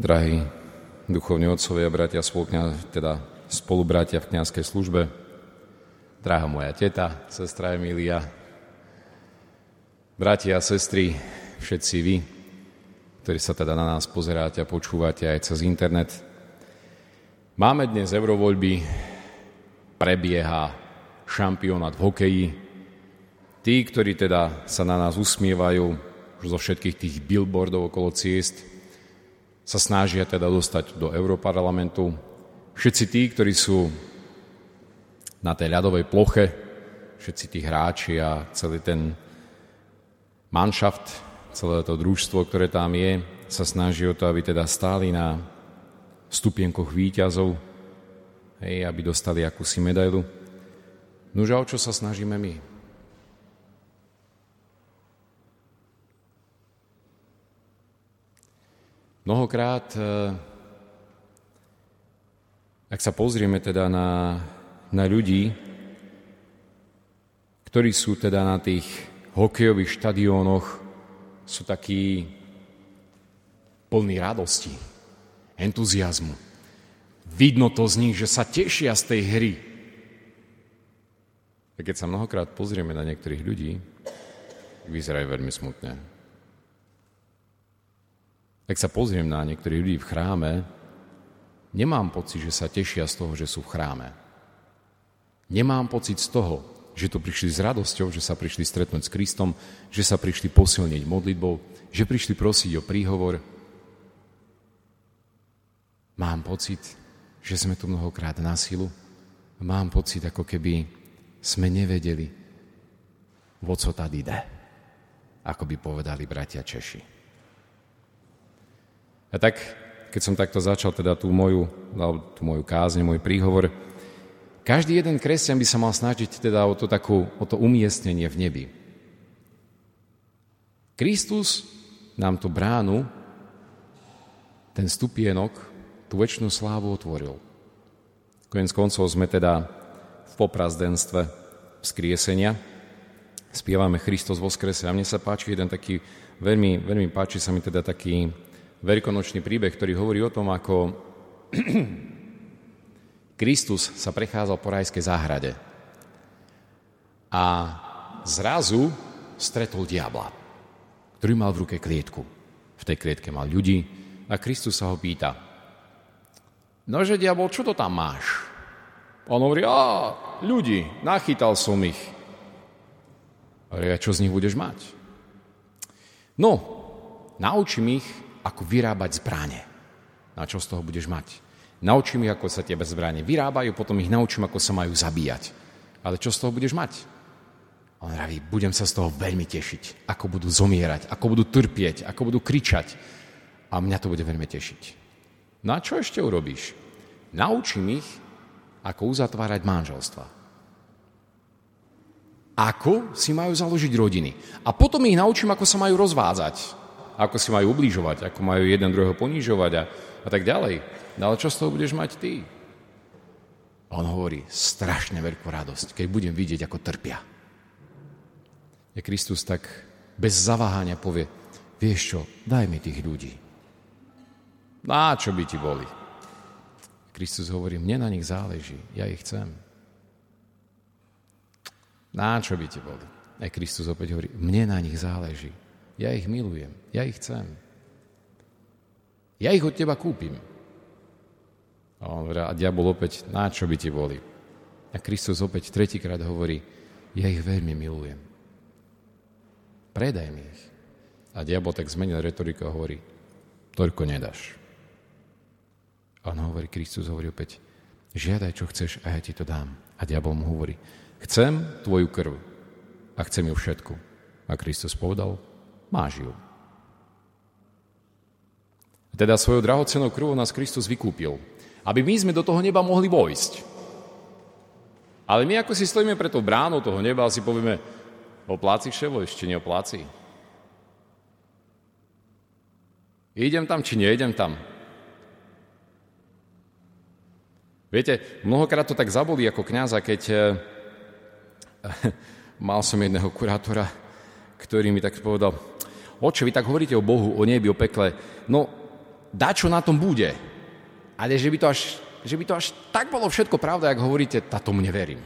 drahí duchovní otcovia, bratia, spolkňa, teda spolubratia v kniazkej službe, drahá moja teta, sestra Emília, bratia a sestry, všetci vy, ktorí sa teda na nás pozeráte a počúvate aj cez internet. Máme dnes eurovoľby, prebieha šampionát v hokeji. Tí, ktorí teda sa na nás usmievajú zo všetkých tých billboardov okolo ciest, sa snažia teda dostať do Európarlamentu. Všetci tí, ktorí sú na tej ľadovej ploche, všetci tí hráči a celý ten manšaft, celé to družstvo, ktoré tam je, sa snaží o to, aby teda stáli na stupienkoch výťazov, hej, aby dostali akúsi medailu. Nože o čo sa snažíme my? Mnohokrát, eh, ak sa pozrieme teda na, na ľudí, ktorí sú teda na tých hokejových štadiónoch, sú takí plní radosti, entuziasmu. Vidno to z nich, že sa tešia z tej hry. A keď sa mnohokrát pozrieme na niektorých ľudí, vyzerajú veľmi smutne. Ak sa pozriem na niektorých ľudí v chráme, nemám pocit, že sa tešia z toho, že sú v chráme. Nemám pocit z toho, že tu prišli s radosťou, že sa prišli stretnúť s Kristom, že sa prišli posilniť modlitbou, že prišli prosiť o príhovor. Mám pocit, že sme tu mnohokrát na silu. Mám pocit, ako keby sme nevedeli, o co tady ide, ako by povedali bratia Češi. A tak, keď som takto začal teda tú moju, tú moju kázne, môj príhovor, každý jeden kresťan by sa mal snažiť teda o to, takú, o to umiestnenie v nebi. Kristus nám tú bránu, ten stupienok, tú väčšinu slávu otvoril. Konec koncov sme teda v poprazdenstve vzkriesenia. Spievame vo skrese. A mne sa páči jeden taký, veľmi, veľmi páči sa mi teda taký veľkonočný príbeh, ktorý hovorí o tom, ako Kristus sa prechádzal po rajskej záhrade a zrazu stretol diabla, ktorý mal v ruke klietku. V tej klietke mal ľudí a Kristus sa ho pýta, nože diabol, čo to tam máš? On hovorí, a ľudí, nachytal som ich. A čo z nich budeš mať? No, naučím ich ako vyrábať zbranie. A čo z toho budeš mať? Naučím ich, ako sa tie zbranie vyrábajú, potom ich naučím, ako sa majú zabíjať. Ale čo z toho budeš mať? On hovorí, budem sa z toho veľmi tešiť, ako budú zomierať, ako budú trpieť, ako budú kričať. A mňa to bude veľmi tešiť. No a čo ešte urobíš? Naučím ich, ako uzatvárať manželstva. Ako si majú založiť rodiny. A potom ich naučím, ako sa majú rozvádzať ako si majú ubližovať, ako majú jeden druhého ponižovať a, a tak ďalej. No ale čo z toho budeš mať ty? A on hovorí, strašne veľkú radosť, keď budem vidieť, ako trpia. Je Kristus tak bez zaváhania povie, vieš čo, daj mi tých ľudí. Na čo by ti boli? Kristus hovorí, mne na nich záleží, ja ich chcem. Na čo by ti boli? A Kristus opäť hovorí, mne na nich záleží, ja ich milujem, ja ich chcem. Ja ich od teba kúpim. A on hovorí, a diabol opäť, na čo by ti boli? A Kristus opäť tretíkrát hovorí, ja ich veľmi milujem. Predaj mi ich. A diabol tak zmenil retoriku a hovorí, toľko nedáš. A on hovorí, Kristus hovorí opäť, žiadaj, čo chceš a ja ti to dám. A diabol mu hovorí, chcem tvoju krv a chcem ju všetku. A Kristus povedal, máš ju. Teda svojou drahocenou krvou nás Kristus vykúpil, aby my sme do toho neba mohli vojsť. Ale my ako si stojíme pre tou bránou toho neba a si povieme, opláci ševo, ešte neopláci. Idem tam, či neidem tam? Viete, mnohokrát to tak zabolí ako kniaza, keď eh, mal som jedného kurátora, ktorý mi tak povedal, oče, vy tak hovoríte o Bohu, o nebi, o pekle. No, dačo na tom bude. Ale že by to až, že by to až tak bolo všetko pravda, ako hovoríte, tá tomu neverím.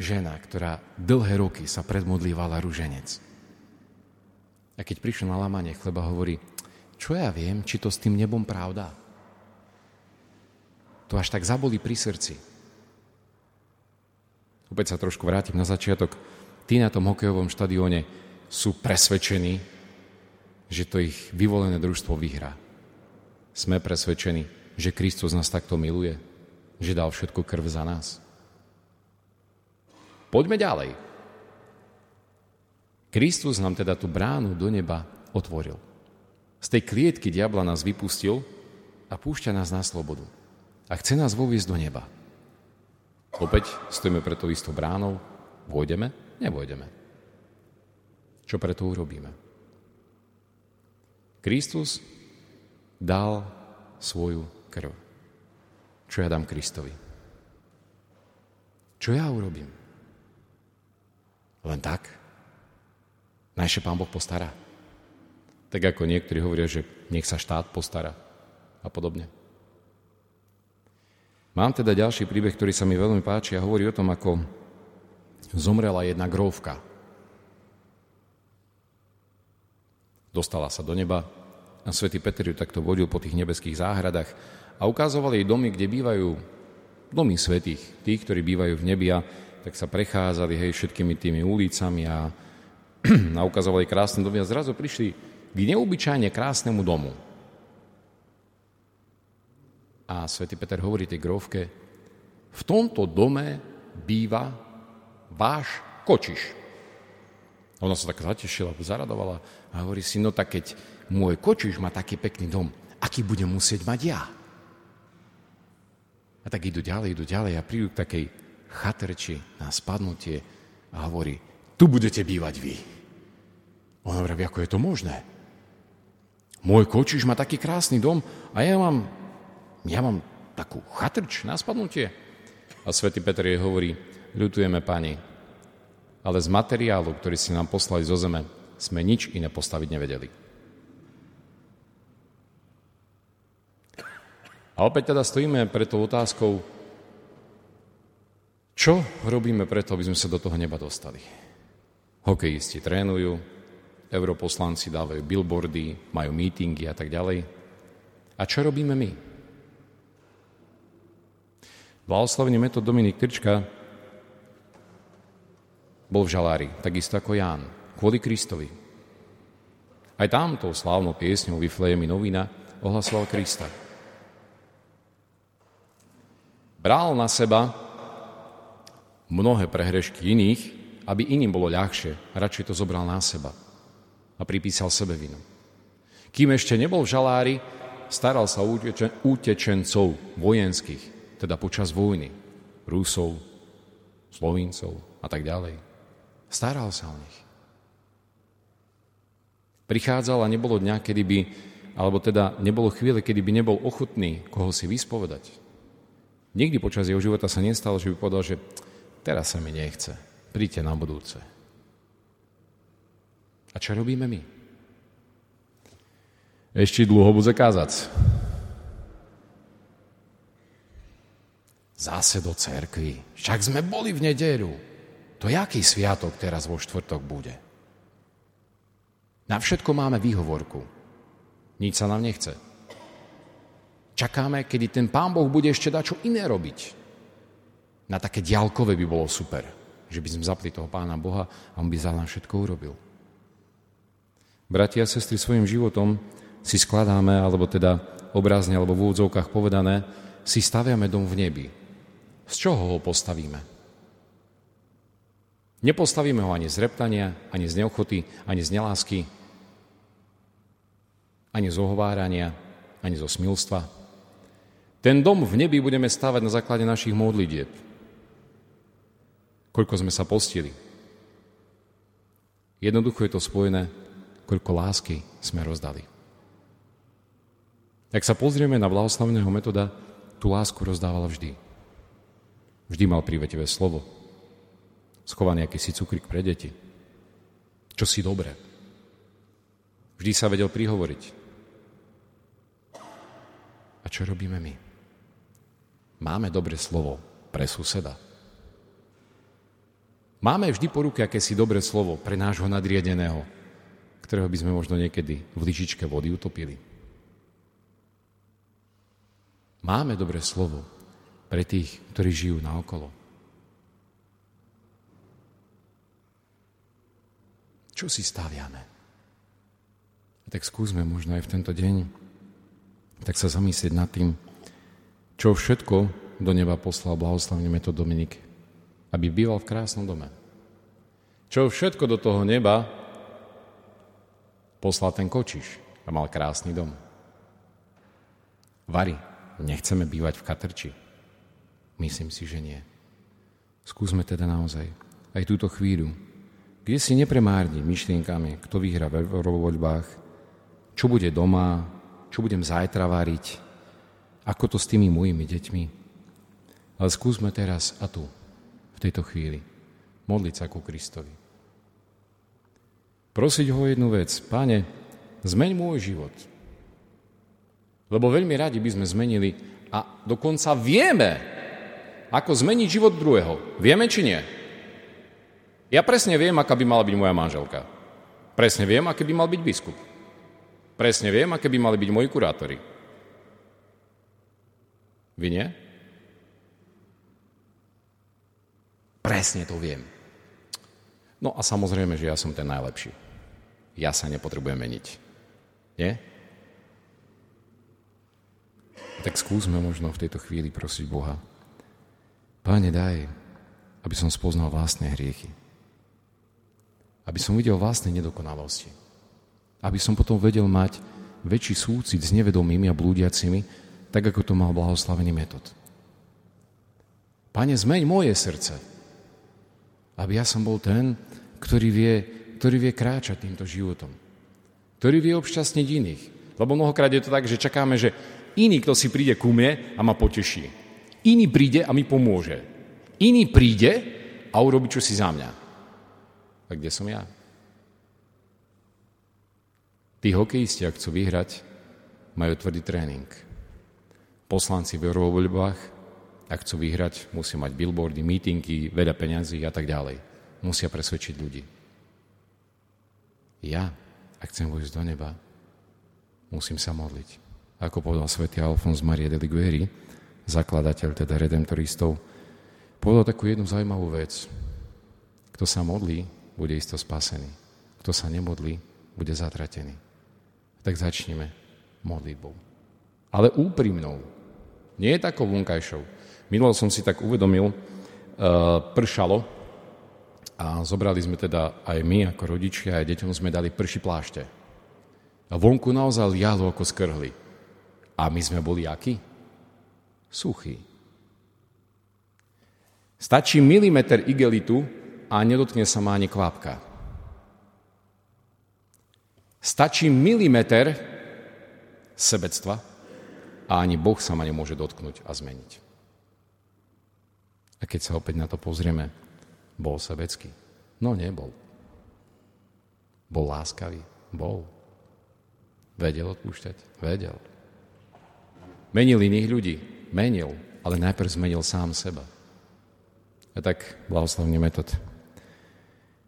Žena, ktorá dlhé roky sa predmodlívala rúženec. A keď prišiel na lámanie chleba, hovorí, čo ja viem, či to s tým nebom pravda. To až tak zabolí pri srdci. Opäť sa trošku vrátim na začiatok. Tí na tom hokejovom štadióne sú presvedčení, že to ich vyvolené družstvo vyhrá. Sme presvedčení, že Kristus nás takto miluje, že dal všetku krv za nás. Poďme ďalej. Kristus nám teda tú bránu do neba otvoril. Z tej klietky diabla nás vypustil a púšťa nás na slobodu. A chce nás voviesť do neba. Opäť stojíme pred tou istou bránou. Vôjdeme? Nevôjdeme. Čo preto urobíme? Kristus dal svoju krv. Čo ja dám Kristovi? Čo ja urobím? Len tak? Najšie pán Boh postará. Tak ako niektorí hovoria, že nech sa štát postará a podobne. Mám teda ďalší príbeh, ktorý sa mi veľmi páči a hovorí o tom, ako zomrela jedna gróvka. Dostala sa do neba a svätý Peter ju takto vodil po tých nebeských záhradách a ukázoval jej domy, kde bývajú domy svetých, tých, ktorí bývajú v nebi a tak sa prechádzali hej, všetkými tými ulicami a, a ukazovali krásne domy a zrazu prišli k neobyčajne krásnemu domu. A svätý Peter hovorí tej grovke, v tomto dome býva váš kočiš. Ona sa tak zatešila, zaradovala a hovorí si, no tak keď môj kočiš má taký pekný dom, aký budem musieť mať ja? A tak idú ďalej, idú ďalej a prídu k takej chatrči na spadnutie a hovorí, tu budete bývať vy. On hovorí, ako je to možné? Môj kočiš má taký krásny dom a ja mám, ja mám takú chatrč na spadnutie. A svätý Peter jej hovorí, ľutujeme pani, ale z materiálu, ktorý si nám poslali zo zeme, sme nič iné postaviť nevedeli. A opäť teda stojíme pred tou otázkou, čo robíme preto, aby sme sa do toho neba dostali? Hokejisti trénujú, europoslanci dávajú billboardy, majú mítingy a tak ďalej. A čo robíme my? Blahoslavný metod Dominik Trčka bol v žalári, takisto ako Ján, kvôli Kristovi. Aj tam tou slávnou piesňou Vyflejemi novina ohlasoval Krista. Bral na seba mnohé prehrešky iných, aby iným bolo ľahšie. Radšej to zobral na seba a pripísal sebe vinu. Kým ešte nebol v žalári, staral sa o utečencov vojenských, teda počas vojny, Rusov, Slovíncov a tak ďalej. Staral sa o nich. Prichádzal a nebolo dňa, kedy by, alebo teda nebolo chvíle, kedy by nebol ochotný koho si vyspovedať. Nikdy počas jeho života sa nestalo, že by povedal, že Teraz sa mi nechce. Príďte na budúce. A čo robíme my? Ešte dlho bude kázac. Zase do cerkvy. Však sme boli v nedelu. To jaký sviatok teraz vo štvrtok bude? Na všetko máme výhovorku. Nič sa nám nechce. Čakáme, kedy ten pán Boh bude ešte dať čo iné robiť na také ďalkové by bolo super, že by sme zapli toho Pána Boha a On by za nás všetko urobil. Bratia a sestry, svojim životom si skladáme, alebo teda obrazne, alebo v úvodzovkách povedané, si staviame dom v nebi. Z čoho ho postavíme? Nepostavíme ho ani z reptania, ani z neochoty, ani z nelásky, ani z ohovárania, ani zo smilstva. Ten dom v nebi budeme stavať na základe našich modlitieb, koľko sme sa postili. Jednoducho je to spojené, koľko lásky sme rozdali. Ak sa pozrieme na blahoslavného metoda, tú lásku rozdával vždy. Vždy mal prívetivé slovo. Schovaný akýsi cukrik pre deti. Čo si dobre. Vždy sa vedel prihovoriť. A čo robíme my? Máme dobre slovo pre suseda. Máme vždy po ruke akési dobré slovo pre nášho nadriedeného, ktorého by sme možno niekedy v lyžičke vody utopili. Máme dobré slovo pre tých, ktorí žijú naokolo. Čo si staviame? Tak skúsme možno aj v tento deň tak sa zamyslieť nad tým, čo všetko do neba poslal blahoslavný metod Dominik aby býval v krásnom dome. Čo všetko do toho neba poslal ten kočiš a mal krásny dom. Vary, nechceme bývať v Katrči. Myslím si, že nie. Skúsme teda naozaj aj túto chvíľu, kde si nepremárni myšlienkami, kto vyhrá v voľbách, čo bude doma, čo budem zajtra variť, ako to s tými mojimi deťmi. Ale skúsme teraz a tu tejto chvíli. Modliť sa ku Kristovi. Prosiť ho jednu vec. Páne, zmeň môj život. Lebo veľmi radi by sme zmenili a dokonca vieme, ako zmeniť život druhého. Vieme či nie? Ja presne viem, aká by mala byť moja manželka. Presne viem, aký by mal byť biskup. Presne viem, aké by mali byť moji kurátori. Vy nie? Presne to viem. No a samozrejme, že ja som ten najlepší. Ja sa nepotrebujem meniť. Nie? Tak skúsme možno v tejto chvíli prosiť Boha. Páne, daj, aby som spoznal vlastné hriechy. Aby som videl vlastné nedokonalosti. Aby som potom vedel mať väčší súcit s nevedomými a blúdiacimi, tak ako to mal blahoslavený metod. Pane, zmeň moje srdce, aby ja som bol ten, ktorý vie, ktorý vie kráčať týmto životom. Ktorý vie obšťastniť iných. Lebo mnohokrát je to tak, že čakáme, že iný, kto si príde ku mne a ma poteší. Iný príde a mi pomôže. Iný príde a urobi čo si za mňa. A kde som ja? Tí hokejisti, ak chcú vyhrať, majú tvrdý tréning. Poslanci v eurovoľbách ak chcú vyhrať, musia mať billboardy, mítingy, veľa peňazí a tak ďalej. Musia presvedčiť ľudí. Ja, ak chcem vojsť do neba, musím sa modliť. Ako povedal svätý Alfons Marie de Ligueri, zakladateľ teda redemptoristov, povedal takú jednu zaujímavú vec. Kto sa modlí, bude isto spasený. Kto sa nemodlí, bude zatratený. Tak začneme modlitbou. Ale úprimnou. Nie je takou vonkajšou. Minulo som si tak uvedomil, uh, pršalo a zobrali sme teda aj my ako rodičia, aj deťom sme dali prši plášte. A vonku naozaj lialo ako skrhli. A my sme boli akí? Suchí. Stačí milimeter igelitu a nedotkne sa ma ani kvapka. Stačí milimeter sebectva a ani Boh sa ma nemôže dotknúť a zmeniť. A keď sa opäť na to pozrieme, bol sebecký? No nebol. Bol láskavý? Bol. Vedel odpúšťať? Vedel. Menil iných ľudí? Menil, ale najprv zmenil sám seba. A tak, blahoslavný metod.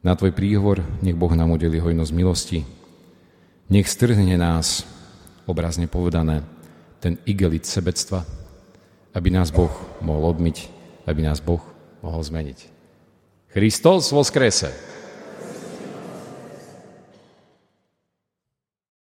Na tvoj príhovor nech Boh nám udeli hojnosť milosti. Nech strhne nás, obrazne povedané, ten igelit sebectva, aby nás Boh mohol obmyť aby nás Boh mohol zmeniť. Kristus vo skrese.